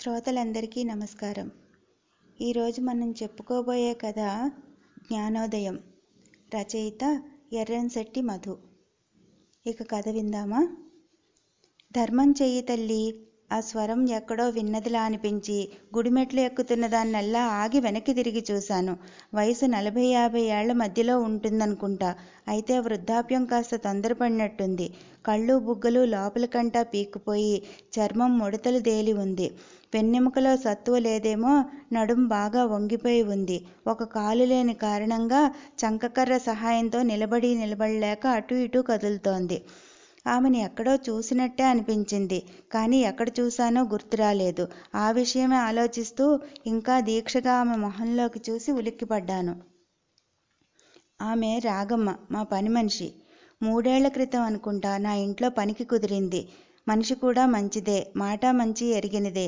శ్రోతలందరికీ నమస్కారం. ఈరోజు మనం చెప్పుకోబోయే కథ జ్ఞానోదయం. రచయిత ఎర్రన్శెట్టి మధు. ఇక కథ విందామా? ధర్మం చెయ్యి తల్లి ఆ స్వరం ఎక్కడో విన్నదిలా అనిపించి గుడిమెట్లు ఎక్కుతున్న దాన్నల్లా ఆగి వెనక్కి తిరిగి చూశాను. వయసు నలభై యాభై ఏళ్ళ మధ్యలో ఉంటుందనుకుంటా. అయితే వృద్ధాప్యం కాస్త తొందరపడినట్టుంది. కళ్ళు బుగ్గలు లోపలికంటా పీక్కుపోయి చర్మం ముడతలు దేలి ఉంది. వెన్నెముకలో సత్తువ లేదేమో నడుం బాగా వంగిపోయి ఉంది. ఒక కాలు లేని కారణంగా చంకకర్ర సహాయంతో నిలబడి నిలబడలేక అటు ఇటు కదులుతోంది. ఆమెను ఎక్కడో చూసినట్టే అనిపించింది. కానీ ఎక్కడ చూశానో గుర్తురాలేదు ఆ విషయమే ఆలోచిస్తూ ఇంకా దీక్షగా ఆమె మొహంలోకి చూసి ఉలిక్కిపడ్డాను. ఆమె రాగమ్మ మా పని మనిషి. మూడేళ్ళ క్రితం అనుకుంటా నా ఇంట్లో పనికి కుదిరింది. మనిషి కూడా మంచిదే. మాట మంచి ఎరిగినదే.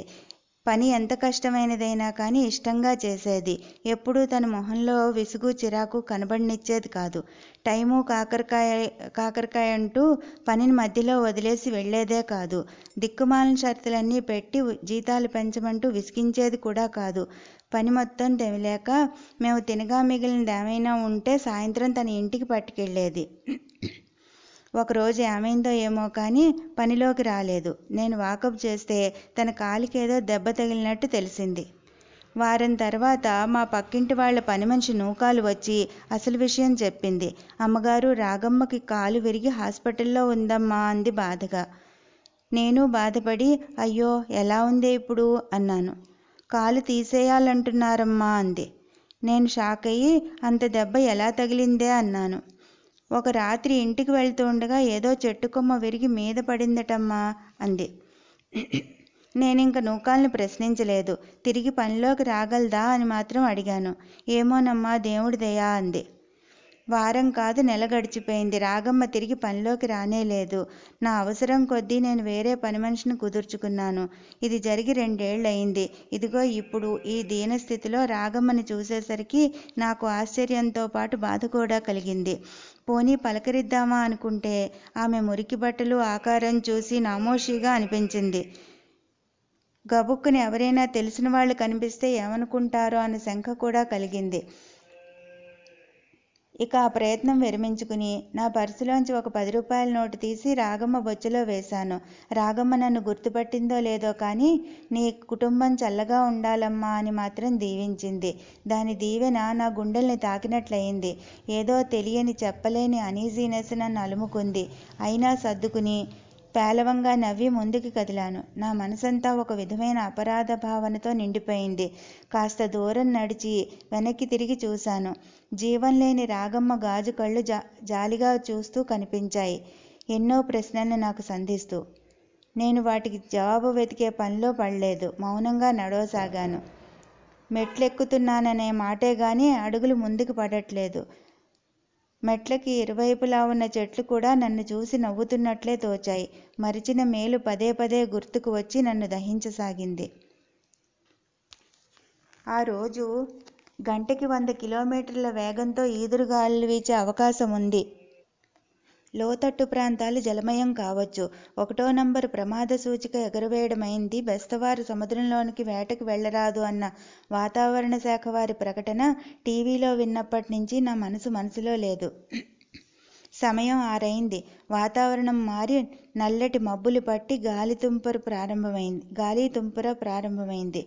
పని ఎంత కష్టమైనదైనా కానీ ఇష్టంగా చేసేది. ఎప్పుడూ తన మొహంలో విసుగు చిరాకు కనబడనిచ్చేది కాదు. టైము కాకరకాయ కాకరకాయ అంటూ పనిని మధ్యలో వదిలేసి వెళ్ళేదే కాదు. దిక్కుమాలిన షరతులన్నీ పెట్టి జీతాలు పెంచమంటూ విసిగించేది కూడా కాదు. పని మొత్తం తెమలేక మేము తినగా మిగిలినది ఏమైనా ఉంటే సాయంత్రం తన ఇంటికి పట్టుకెళ్ళేది. ఒకరోజు ఏమైందో ఏమో కానీ పనిలోకి రాలేదు. నేను వాకప్ చేస్తే తన కాలికేదో దెబ్బ తగిలినట్టు తెలిసింది. వారం తర్వాత మా పక్కింటి వాళ్ళ పని మనిషి నూకాలు వచ్చి అసలు విషయం చెప్పింది. అమ్మగారు రాగమ్మకి కాలు విరిగి హాస్పిటల్లో ఉందమ్మా అంది బాధగా. నేను బాధపడి అయ్యో ఎలా ఉందే ఇప్పుడు? అన్నాను. కాలు తీసేయాలంటున్నారమ్మా అంది. నేను షాక్ అయ్యి అంత దెబ్బ ఎలా తగిలిందే అన్నాను. ఒక రాత్రి ఇంటికి వెళ్తూ ఉండగా ఏదో చెట్టు కొమ్మ విరిగి మీద పడిందటమ్మా అంది. నేనింక నూకాల్ని ప్రశ్నించలేదు. తిరిగి పనిలోకి రాగలదా అని మాత్రం అడిగాను. ఏమోనమ్మా దేవుడి దయా అంది. వారం కాదు నెల గడిచిపోయింది. రాగమ్మ తిరిగి పనిలోకి రానేలేదు నా అవసరం కొద్దీ నేను వేరే పని మనిషిని కుదుర్చుకున్నాను. ఇది జరిగి రెండేళ్ళయింది. ఇదిగో ఇప్పుడు ఈ దీనస్థితిలో రాగమ్మని చూసేసరికి నాకు ఆశ్చర్యంతో పాటు బాధ కూడా కలిగింది. పోనీ పలకరిద్దామా అనుకుంటే ఆమె మురికి బట్టలు ఆకారం చూసి నామోషీగా అనిపించింది. గబుక్కుని ఎవరైనా తెలిసిన వాళ్ళు కనిపిస్తే ఏమనుకుంటారో అన్న శంక కూడా కలిగింది. ఇక ఆ ప్రయత్నం విరమించుకుని నా పర్సులోంచి ఒక పది రూపాయల నోటు తీసి రాగమ్మ బొచ్చులో వేశాను. రాగమ్మ నన్ను గుర్తుపట్టిందో లేదో కానీ నీ కుటుంబం చల్లగా ఉండాలమ్మా అని మాత్రం దీవించింది. దాని దీవెన నా గుండెల్ని తాకినట్లయింది. ఏదో తెలియని చెప్పలేని అనీజీనెస్ నన్ను అలుముకుంది. అయినా సర్దుకుని పేలవంగా నవ్వి ముందుకు కదిలాను. నా మనసంతా ఒక విధమైన అపరాధ భావనతో నిండిపోయింది. కాస్త దూరం నడిచి వెనక్కి తిరిగి చూశాను. జీవం లేని రాగమ్మ గాజు కళ్ళు జా జాలిగా చూస్తూ కనిపించాయి. ఎన్నో ప్రశ్నలను నాకు సంధిస్తూ. నేను వాటికి జవాబు వెతికే పనిలో పడలేదు. మౌనంగా నడవసాగాను. మెట్లెక్కుతున్నాననే మాటే కానీ అడుగులు ముందుకు పడట్లేదు. మెట్లకి ఇరువైపులా ఉన్న చెట్లు కూడా నన్ను చూసి నవ్వుతున్నట్లే తోచాయి. మరిచిన మేలు పదే పదే గుర్తుకు వచ్చి నన్ను దహించసాగింది. ఆ రోజు గంటకి వంద కిలోమీటర్ల వేగంతో ఈదురుగాలులు వీచే అవకాశం ఉంది లోతట్టు ప్రాంతాలు జలమయం కావచ్చు. ఒకటో నంబరు ప్రమాద సూచిక ఎగురవేయడమైంది. బెస్తవారు సముద్రంలోనికి వేటకు వెళ్ళరాదు అన్న వాతావరణ శాఖ వారి ప్రకటన టీవీలో విన్నప్పటి నుంచి నా మనసు మనసులో లేదు. సమయం ఆరైంది. వాతావరణం మారి నల్లటి మబ్బులు పట్టి గాలి తుంపర ప్రారంభమైంది. గాలి తుంపర ప్రారంభమైంది.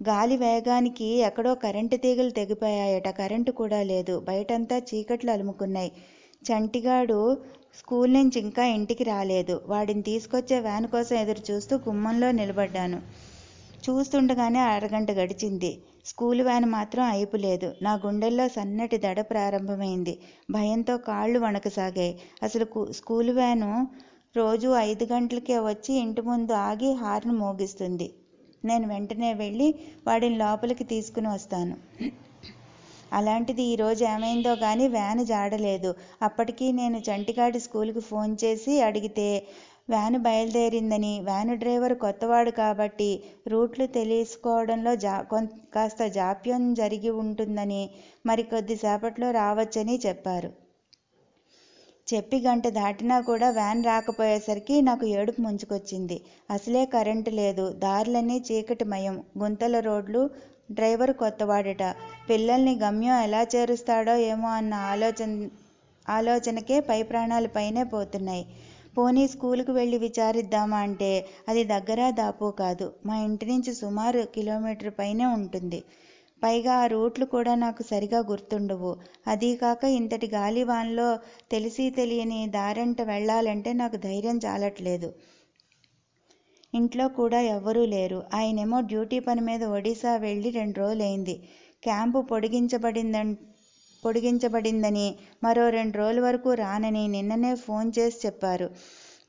గాలి వేగానికి ఎక్కడో కరెంటు తీగలు తెగిపోయాయట. కరెంటు కూడా లేదు. బయటంతా చీకట్లు అలుముకున్నాయి. చంటిగాడు స్కూల్ నుంచి ఇంకా ఇంటికి రాలేదు. వాడిని తీసుకొచ్చే వ్యాన్ కోసం ఎదురు చూస్తూ గుమ్మంలో నిలబడ్డాను. చూస్తుండగానే అరగంట గడిచింది. స్కూల్ వ్యాన్ మాత్రం అయిపోలేదు. నా గుండెల్లో సన్నటి దడ ప్రారంభమైంది. భయంతో కాళ్ళు వణకసాగాయి. అసలు స్కూల్ వ్యాను రోజు ఐదు గంటలకే వచ్చి ఇంటి ముందు ఆగి హార్న్ మోగిస్తుంది. నేను వెంటనే వెళ్ళి వాడిని లోపలికి తీసుకుని వస్తాను. అలాంటిది ఈరోజు ఏమైందో కానీ వ్యాన్ జాడలేదు. అప్పటికి నేను చంటిగాడి స్కూల్కి ఫోన్ చేసి అడిగితే వ్యాను బయలుదేరిందని. వ్యాను డ్రైవర్ కొత్తవాడు కాబట్టి రూట్లు తెలుసుకోవడంలో జా కాస్త జాప్యం జరిగి ఉంటుందని మరి కొద్దిసేపట్లో రావచ్చని చెప్పారు. చెప్పి గంట దాటినా కూడా వ్యాన్ రాకపోయేసరికి నాకు ఏడుపు ముంచుకొచ్చింది. అసలే కరెంటు లేదు. దారులన్నీ చీకటిమయం గుంతల రోడ్లు డ్రైవర్ కొత్తవాడట. పిల్లల్ని గమ్యం ఎలా చేరుస్తాడో ఏమో అన్న ఆలోచన ఆలోచనకే పై ప్రాణాలు పైనే పోతున్నాయి. పోనీ స్కూల్కి వెళ్ళి విచారిద్దామా అంటే అది దగ్గర దాపు కాదు. మా ఇంటి నుంచి సుమారు కిలోమీటర్ పైనే ఉంటుంది. పైగా ఆ రూట్లు కూడా నాకు సరిగా గుర్తుండవు. అదీకాక ఇంతటి గాలివాన్లో తెలిసి తెలియని దారంట వెళ్ళాలంటే నాకు ధైర్యం చాలట్లేదు. ఇంట్లో కూడా ఎవ్వరూ లేరు. ఆయనేమో డ్యూటీ పని మీద ఒడిశా వెళ్ళి రెండు రోజులైంది. క్యాంపు పొడిగించబడిందని మరో రెండు రోజుల వరకు రానని నిన్ననే ఫోన్ చేసి చెప్పారు.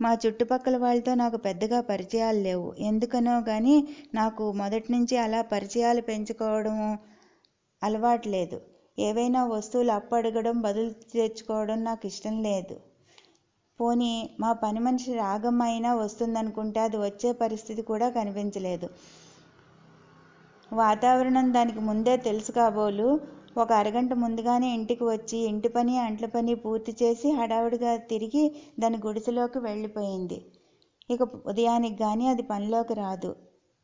మా చుట్టుపక్కల వాళ్ళతో నాకు పెద్దగా పరిచయాలు లేవు. ఎందుకనో కానీ నాకు మొదటి నుంచి అలా పరిచయాలు పెంచుకోవడం అలవాటు లేదు. ఏవైనా వస్తువులు అప్పు అడగడం బదులు తెచ్చుకోవడం నాకు ఇష్టం లేదు. పోనీ మా పని మనిషి రాగమ్మ అయినా వస్తుందనుకుంటే అది వచ్చే పరిస్థితి కూడా కనిపించలేదు. వాతావరణం దానికి ముందే తెలుసు కాబోలు. ఒక అరగంట ముందుగానే ఇంటికి వచ్చి ఇంటి పని అంట్ల పని పూర్తి చేసి హడావుడిగా తిరిగి దాని గుడిసెలోకి వెళ్ళిపోయింది. ఇక ఉదయానికి కానీ అది పనిలోకి రాదు.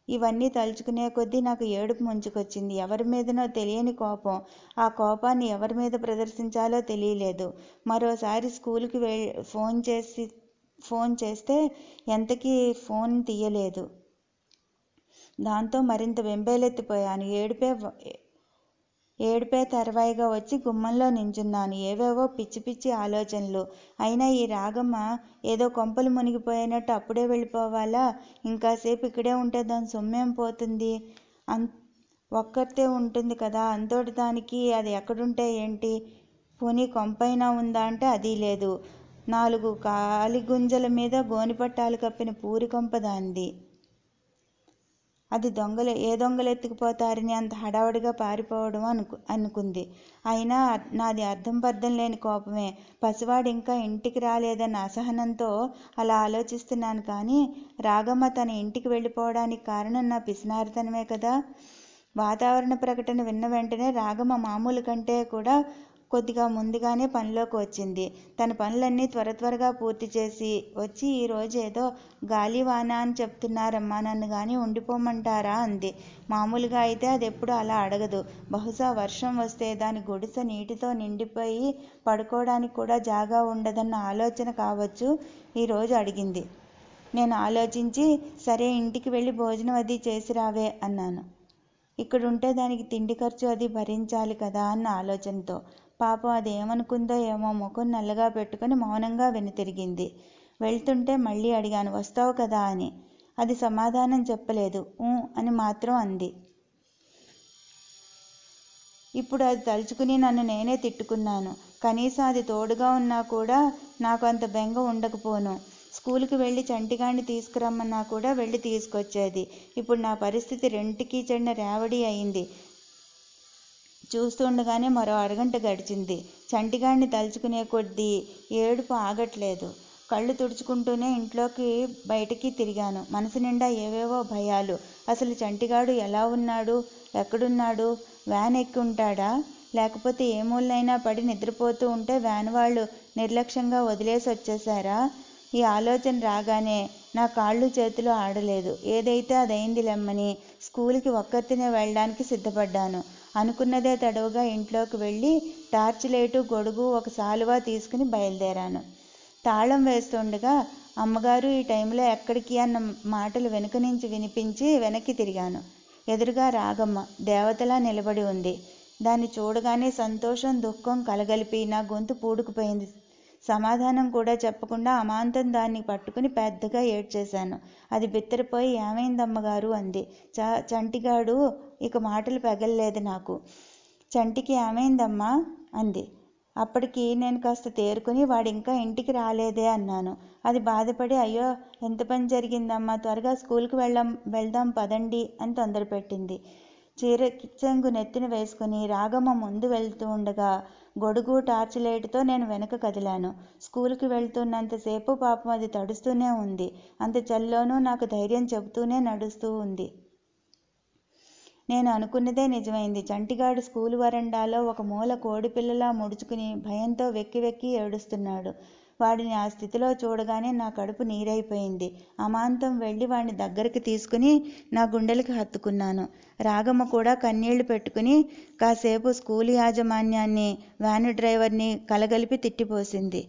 ఇవన్నీ తలుచుకునే కొద్దీ నాకు ఏడుపు ముంచుకొచ్చింది. ఎవరి మీదనో తెలియని కోపం. ఆ కోపాన్ని ఎవరి మీద ప్రదర్శించాలో తెలియలేదు. మరోసారి స్కూల్కి వె ఫోన్ చేసి ఫోన్ చేస్తే ఎంతకీ ఫోన్ తీయలేదు. దాంతో మరింత వెంబేలెత్తిపోయాను. ఏడుపే ఏడుపే తర్వాయిగా వచ్చి గుమ్మంలో నించున్నాను. ఏవేవో పిచ్చి పిచ్చి ఆలోచనలు. అయినా ఈ రాగమ్మ ఏదో కొంపలు మునిగిపోయినట్టు అప్పుడే వెళ్ళిపోవాలా? ఇంకాసేపు ఇక్కడే ఉంటే దాని సొమ్మేం పోతుంది? అన్ ఒక్కతే ఉంటుంది కదా? అంతోటి దానికి అది ఎక్కడుంటే ఏంటి? పోనీ కొంపైనా ఉందా అంటే అది లేదు. నాలుగు కాలిగుంజల మీద గోనిపట్టాలు కప్పిన పూరి కొంప అది దొంగలు ఏ దొంగలు ఎత్తుకుపోతారని అంత హడావుడిగా పారిపోవడం అనుకు అనుకుంది. అయినా నాది అర్థం పర్థం లేని కోపమే. పసివాడు ఇంకా ఇంటికి రాలేదన్న అసహనంతో అలా ఆలోచిస్తున్నాను కానీ రాగమ్మ తన ఇంటికి వెళ్ళిపోవడానికి కారణం నా పిసినారితనమే కదా. వాతావరణ ప్రకటన విన్న వెంటనే రాగమ్మ మామూలు కంటే కూడా కొద్దిగా ముందుగానే పనిలోకి వచ్చింది. తన పనులన్నీ త్వర త్వరగా పూర్తి చేసి వచ్చి ఈరోజు ఏదో గాలివాన అని చెప్తున్నారమ్మా నన్ను కానీ ఉండిపోమంటారా అంది. మామూలుగా అయితే అది ఎప్పుడు అలా అడగదు. బహుశా వర్షం వస్తే దాని గుడిసె నీటితో నిండిపోయి పడుకోవడానికి కూడా జాగా ఉండదన్న ఆలోచన కావచ్చు ఈరోజు అడిగింది. నేను ఆలోచించి సరే ఇంటికి వెళ్ళి భోజనం అది చేసి రావే అన్నాను. ఇక్కడుంటే దానికి తిండి ఖర్చు అది భరించాలి కదా అన్న ఆలోచనతో. పాపం అది ఏమనుకుందో ఏమో ముఖం నల్లగా పెట్టుకుని మౌనంగా వెనుతిరిగింది వెళ్తుంటే మళ్ళీ అడిగాను వస్తావు కదా అని. అది సమాధానం చెప్పలేదు. ఊ అని మాత్రం అంది. ఇప్పుడు అది తలుచుకుని నన్ను నేనే తిట్టుకున్నాను. కనీసం అది తోడుగా ఉన్నా కూడా నాకు అంత బెంగ ఉండకపోను. స్కూల్కి వెళ్ళి చంటిగాడిని తీసుకురమ్మన్నా కూడా వెళ్ళి తీసుకొచ్చేది. ఇప్పుడు నా పరిస్థితి రెంటికి చెడిన రేవడి అయింది. చూస్తుండగానే మరో అరగంట గడిచింది. చంటిగాడిని తలుచుకునే కొద్దీ ఏడుపు ఆగట్లేదు. కళ్ళు తుడుచుకుంటూనే ఇంట్లోకి బయటికి తిరిగాను. మనసు నిండా ఏవేవో భయాలు. అసలు చంటిగాడు ఎలా ఉన్నాడు? ఎక్కడున్నాడు? వ్యాన్ ఎక్కి ఉంటాడా? లేకపోతే ఏ మూలైనా పడి నిద్రపోతూ ఉంటే వ్యాన్ వాళ్ళు నిర్లక్ష్యంగా వదిలేసి వచ్చేసారా ఈ ఆలోచన రాగానే నా కాళ్ళు చేతులు ఆడలేదు. ఏదైతే అదైంది లెమ్మని స్కూల్కి ఒక్కరితేనే వెళ్ళడానికి సిద్ధపడ్డాను. అనుకున్నదే తడవుగా ఇంట్లోకి వెళ్ళి టార్చ్ లైటు గొడుగు ఒక సాలువా తీసుకుని బయలుదేరాను. తాళం వేస్తుండగా అమ్మగారు ఈ టైంలో ఎక్కడికి అన్న మాటలు వెనుక నుంచి వినిపించి వెనక్కి తిరిగాను. ఎదురుగా రాగమ్మ దేవతలా నిలబడి ఉంది. దాన్ని చూడగానే సంతోషం దుఃఖం కలగలిపి నా గొంతు పూడుకుపోయింది. సమాధానం కూడా చెప్పకుండా అమాంతం దాన్ని పట్టుకుని పెద్దగా ఏడ్చేశాను. అది బిత్తరపోయి ఏమైందమ్మగారు? అంది. చ చంటిగాడు ఇక మాటలు పగల్లేదు నాకు. చంటికి ఏమైందమ్మా? అంది. అప్పటికి నేను కాస్త తేరుకుని వాడు ఇంకా ఇంటికి రాలేదే అన్నాను. అది బాధపడి అయ్యో ఎంత పని జరిగిందమ్మా? త్వరగా స్కూల్కి వెళ్ళాం వెళ్దాం పదండి అని తొందరపెట్టింది చీర కిచ్చంగు నెత్తిన వేసుకుని రాగమ్మ ముందు వెళ్తూ ఉండగా గొడుగు టార్చ్ లైట్తో నేను వెనక కదిలాను. స్కూల్కి వెళ్తున్నంతసేపు పాపం అది తడుస్తూనే ఉంది. అంత చల్లోనూ నాకు ధైర్యం చెబుతూనే నడుస్తూ ఉంది. నేను అనుకున్నదే నిజమైంది. చంటిగాడు స్కూలు వరండాలో ఒక మూల కోడిపిల్లలా ముడుచుకుని భయంతో వెక్కి వెక్కి ఏడుస్తున్నాడు. వాడిని ఆ స్థితిలో చూడగానే నా కడుపు నీరైపోయింది. అమాంతం వెళ్ళి వాడిని దగ్గరికి తీసుకుని నా గుండెలకి హత్తుకున్నాను. రాగమ్మ కూడా కన్నీళ్ళు పెట్టుకుని కాసేపు స్కూల్ యాజమాన్యాన్ని వ్యాను డ్రైవర్ని కలగలిపి తిట్టిపోసింది.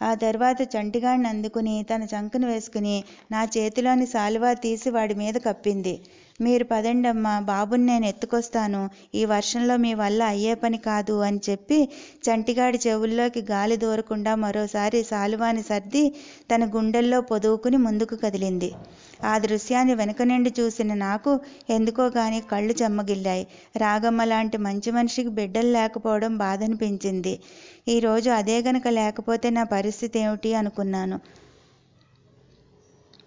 ఆ తర్వాత చంటిగాడిని అందుకుని తన చంకను వేసుకుని నా చేతిలోని శాలువా తీసి వాడి మీద కప్పింది. మీరు పదండమ్మా బాబుని నేను ఎత్తుకొస్తాను. ఈ వర్షంలో మీ వల్ల అయ్యే పని కాదు అని చెప్పి చంటిగాడి చెవుల్లోకి గాలి దూరకుండా మరోసారి శాలువాని సర్ది తన గుండెల్లో పొదువుకుని ముందుకు కదిలింది. ఆ దృశ్యాన్ని వెనక నుండి చూసిన నాకు ఎందుకో గాని కళ్ళు చెమ్మగిల్లాయి. రాగమ్మ లాంటి మంచి మనిషికి బిడ్డలు లేకపోవడం బాధనిపించింది. ఈరోజు అదే గనక లేకపోతే నా పరిస్థితి ఏమిటి అనుకున్నాను.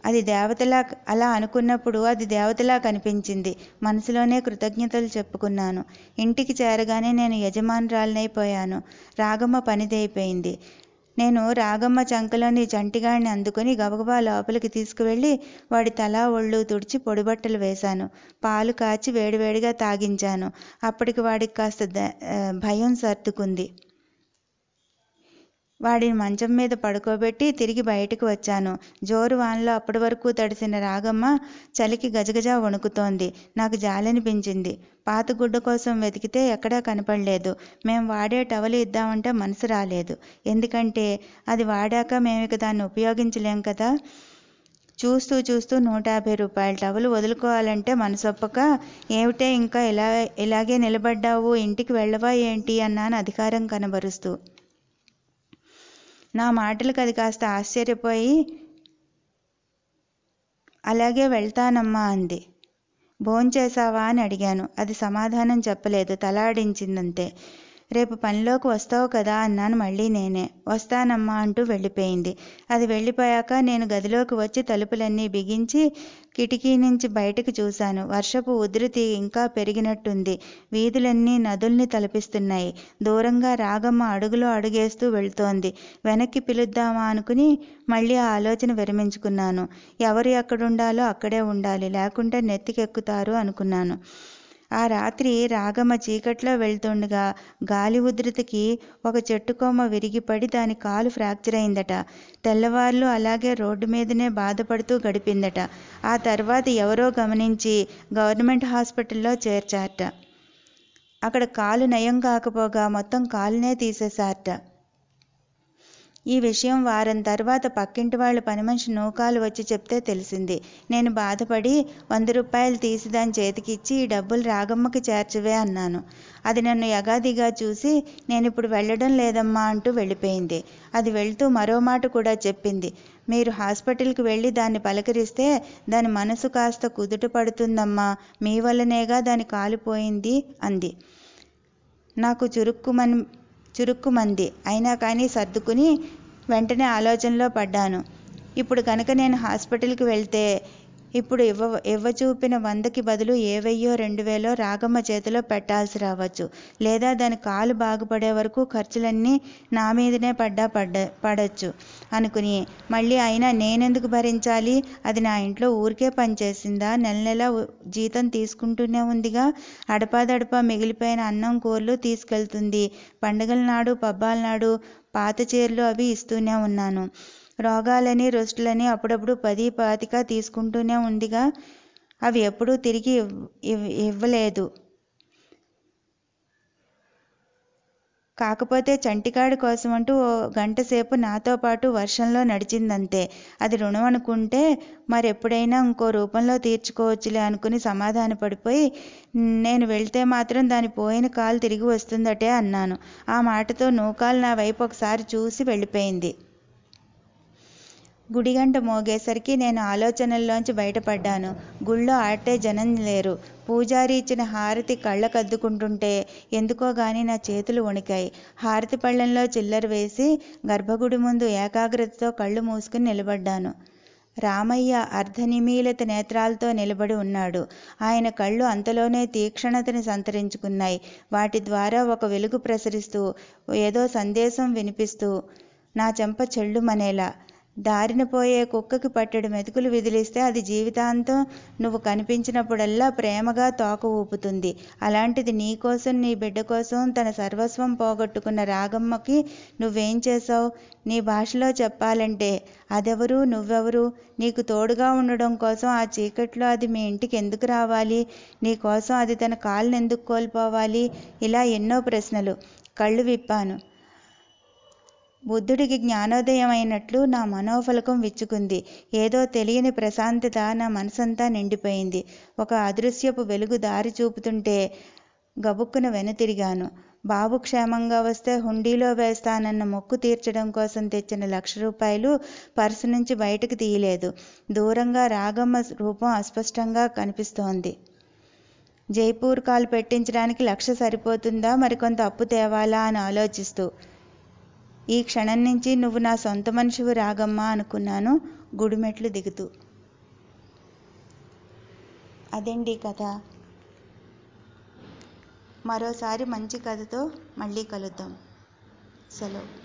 అది దేవతలా అలా అనుకున్నప్పుడు అది దేవతలా కనిపించింది. మనసులోనే కృతజ్ఞతలు చెప్పుకున్నాను. ఇంటికి చేరగానే నేను యజమానురాలనైపోయాను రాగమ్మ పనిదైపోయింది. నేను రాగమ్మ చంకలోని చంటిగాడిని అందుకుని గబగబా లోపలికి తీసుకువెళ్ళి వాడి తల ఒళ్ళు తుడిచి పొడిబట్టలు వేశాను. పాలు కాచి వేడివేడిగా తాగించాను. అప్పటికి వాడికి కాస్త భయం సర్దుకుంది. వాడిని మంచం మీద పడుకోబెట్టి తిరిగి బయటికి వచ్చాను. జోరు వానలో అప్పటి వరకు తడిసిన రాగమ్మ చలికి గజగజ వణుకుతోంది. నాకు జాలనిపించింది. పాత గుడ్డ కోసం వెతికితే ఎక్కడా కనపడలేదు. మేము వాడే టవలు ఇద్దామంటే మనసు రాలేదు. ఎందుకంటే అది వాడాక మేము ఇక దాన్ని ఉపయోగించలేం కదా. చూస్తూ చూస్తూ నూట యాభై రూపాయల టవలు వదులుకోవాలంటే మనసొప్పక ఏమిటే ఇంకా ఇలా ఇలాగే నిలబడ్డావు ఇంటికి వెళ్ళవా ఏంటి అన్నాను అధికారం కనబరుస్తూ. నా మాటలకు అది కాస్త ఆశ్చర్యపోయి అలాగే వెళ్తానమ్మా అంది. భోంచేశావా అని అడిగాను. అది సమాధానం చెప్పలేదు. తలాడించిందంతే రేపు పనిలోకి వస్తావు కదా అన్నాను మళ్ళీ నేనే. వస్తానమ్మా అంటూ వెళ్ళిపోయింది. అది వెళ్ళిపోయాక నేను గదిలోకి వచ్చి తలుపులన్నీ బిగించి కిటికీ నుంచి బయటకు చూశాను. వర్షపు ఉధృతి ఇంకా పెరిగినట్టుంది. వీధులన్నీ నదుల్ని తలపిస్తున్నాయి. దూరంగా రాగమ్మ అడుగులో అడుగేస్తూ వెళ్తోంది. వెనక్కి పిలుద్దామా అనుకుని మళ్ళీ ఆ ఆలోచన విరమించుకున్నాను. ఎవరు ఎక్కడుండాలో అక్కడే ఉండాలి. లేకుంటే నెత్తికెక్కుతారు అనుకున్నాను. ఆ రాత్రి రాగమ్మ చీకట్లో వెళ్తుండగా గాలి ఉధృతికి ఒక చెట్టు కొమ్మ విరిగిపడి దాని కాలు ఫ్రాక్చర్ అయిందట. తెల్లవార్లు అలాగే రోడ్డు మీదనే బాధపడుతూ గడిపిందట. ఆ తర్వాత ఎవరో గమనించి గవర్నమెంట్ హాస్పిటల్లో చేర్చారట. అక్కడ కాలు నయం కాకపోగా మొత్తం కాలునే తీసేశారట. ఈ విషయం వారం తర్వాత పక్కింటి వాళ్ళ పని మనిషి నూకాలు వచ్చి చెప్తే తెలిసింది. నేను బాధపడి వంద రూపాయలు తీసి దాని చేతికిచ్చి ఈ డబ్బులు రాగమ్మకి చేర్చవే అన్నాను. అది నన్ను యగాదిగా చూసి నేను ఇప్పుడు వెళ్ళడం లేదమ్మా అంటూ వెళ్ళిపోయింది. అది వెళ్తూ మరో మాట కూడా చెప్పింది. మీరు హాస్పిటల్కి వెళ్ళి దాన్ని పలకరిస్తే దాని మనసు కాస్త కుదుట పడుతుందమ్మా. మీ వల్లనేగా దాని కాలిపోయింది అంది. నాకు చురుక్కుమని చురుక్కుమంది అయినా కానీ సర్దుకుని వెంటనే ఆలోచనలో పడ్డాను. ఇప్పుడు కనుక నేను హాస్పిటల్కి వెళ్తే ఇప్పుడు ఇవ్వ ఇవ్వ చూపిన వందకి బదులు ఏ వెయ్యో రెండు వేలో రాగమ్మ చేతిలో పెట్టాల్సి రావచ్చు. లేదా దాని కాలు బాగుపడే వరకు ఖర్చులన్నీ నా మీదనే పడ్డా పడ్డ పడచ్చు. అనుకుని మళ్ళీ అయినా నేనెందుకు భరించాలి? అది నా ఇంట్లో ఊరికే పనిచేసిందా? నెల నెల జీతం తీసుకుంటూనే ఉందిగా? అడపాదడపా మిగిలిపోయిన అన్నం కూరలు తీసుకెళ్తుంది. పండుగల నాడు పబ్బాల నాడు పాత చీరలు అవి ఇస్తూనే ఉన్నాను. రోగాలని రుస్టులని అప్పుడప్పుడు పది పాతిక తీసుకుంటూనే ఉందిగా. అవి ఎప్పుడూ తిరిగి ఇవ్వలేదు. కాకపోతే చంటికాడి కోసమంటూ ఓ గంట సేపు నాతో పాటు వర్షంలో నడిచిందంతే. అది రుణం అనుకుంటే మరెప్పుడైనా ఇంకో రూపంలో తీర్చుకోవచ్చులే అనుకుని సమాధాన పడిపోయి నేను వెళ్తే మాత్రం దాని పోయిన కాలు తిరిగి వస్తుందటే అన్నాను. ఆ మాటతో నూకాలు నా వైపు ఒకసారి చూసి వెళ్ళిపోయింది. గుడిగంట మోగేసరికి నేను ఆలోచనల్లోంచి బయటపడ్డాను. గుళ్ళో ఆటే జనం లేరు. పూజారి ఇచ్చిన హారతి కళ్ళకద్దుకుంటుంటే ఎందుకో గాని నా చేతులు వణికాయి. హారతి పళ్ళెంలో చిల్లర వేసి గర్భగుడి ముందు ఏకాగ్రతతో కళ్ళు మూసుకుని నిలబడ్డాను. రామయ్య అర్ధనిమీలిత నేత్రాలతో నిలబడి ఉన్నాడు. ఆయన కళ్ళు అంతలోనే తీక్షణతని సంతరించుకున్నాయి. వాటి ద్వారా ఒక వెలుగు ప్రసరిస్తూ ఏదో సందేశం వినిపిస్తూ నా చెంప చెళ్ళుమనేలా దారిన పోయే కుక్కకి పట్టెడు మెతుకులు విదిలిస్తే అది జీవితాంతం నువ్వు కనిపించినప్పుడల్లా ప్రేమగా తోక ఊపుతుంది. అలాంటిది నీకోసం నీ బిడ్డ కోసం తన సర్వస్వం పోగొట్టుకున్న రాగమ్మకి నువ్వేం చేశావు? నీ భాషలో చెప్పాలంటే అదెవరు? నువ్వెవరు? నీకు తోడుగా ఉండడం కోసం ఆ చీకట్లో అది మీ ఇంటికి ఎందుకు రావాలి? నీ కోసం అది తన కాళ్ళని ఎందుకు కోల్పోవాలి? ఇలా ఎన్నో ప్రశ్నలు. కళ్ళు విప్పాను. బుద్ధుడికి జ్ఞానోదయం అయినట్లు నా మనోఫలకం విచ్చుకుంది. ఏదో తెలియని ప్రశాంతత నా మనసంతా నిండిపోయింది. ఒక అదృశ్యపు వెలుగు దారి చూపుతుంటే గబుక్కున వెనుతిరిగాను. బాబు క్షేమంగా వస్తే హుండీలో వేస్తానన్న మొక్కు తీర్చడం కోసం తెచ్చిన లక్ష రూపాయలు పర్సు నుంచి బయటకు తీయలేదు. దూరంగా రాగమ్మ రూపం అస్పష్టంగా కనిపిస్తోంది. జైపూర్ కాల్ పెట్టించడానికి లక్ష సరిపోతుందా? మరికొంత అప్పు తేవాలా? అని ఆలోచిస్తూ ఈ క్షణం నుంచి నువ్వు నా సొంత మనిషివి రాగమ్మా అనుకున్నాను. గుడిమెట్లు దిగుతూ. అదండి కథ? మరోసారి మంచి కథతో మళ్ళీ కలుద్దాం. సెలవు.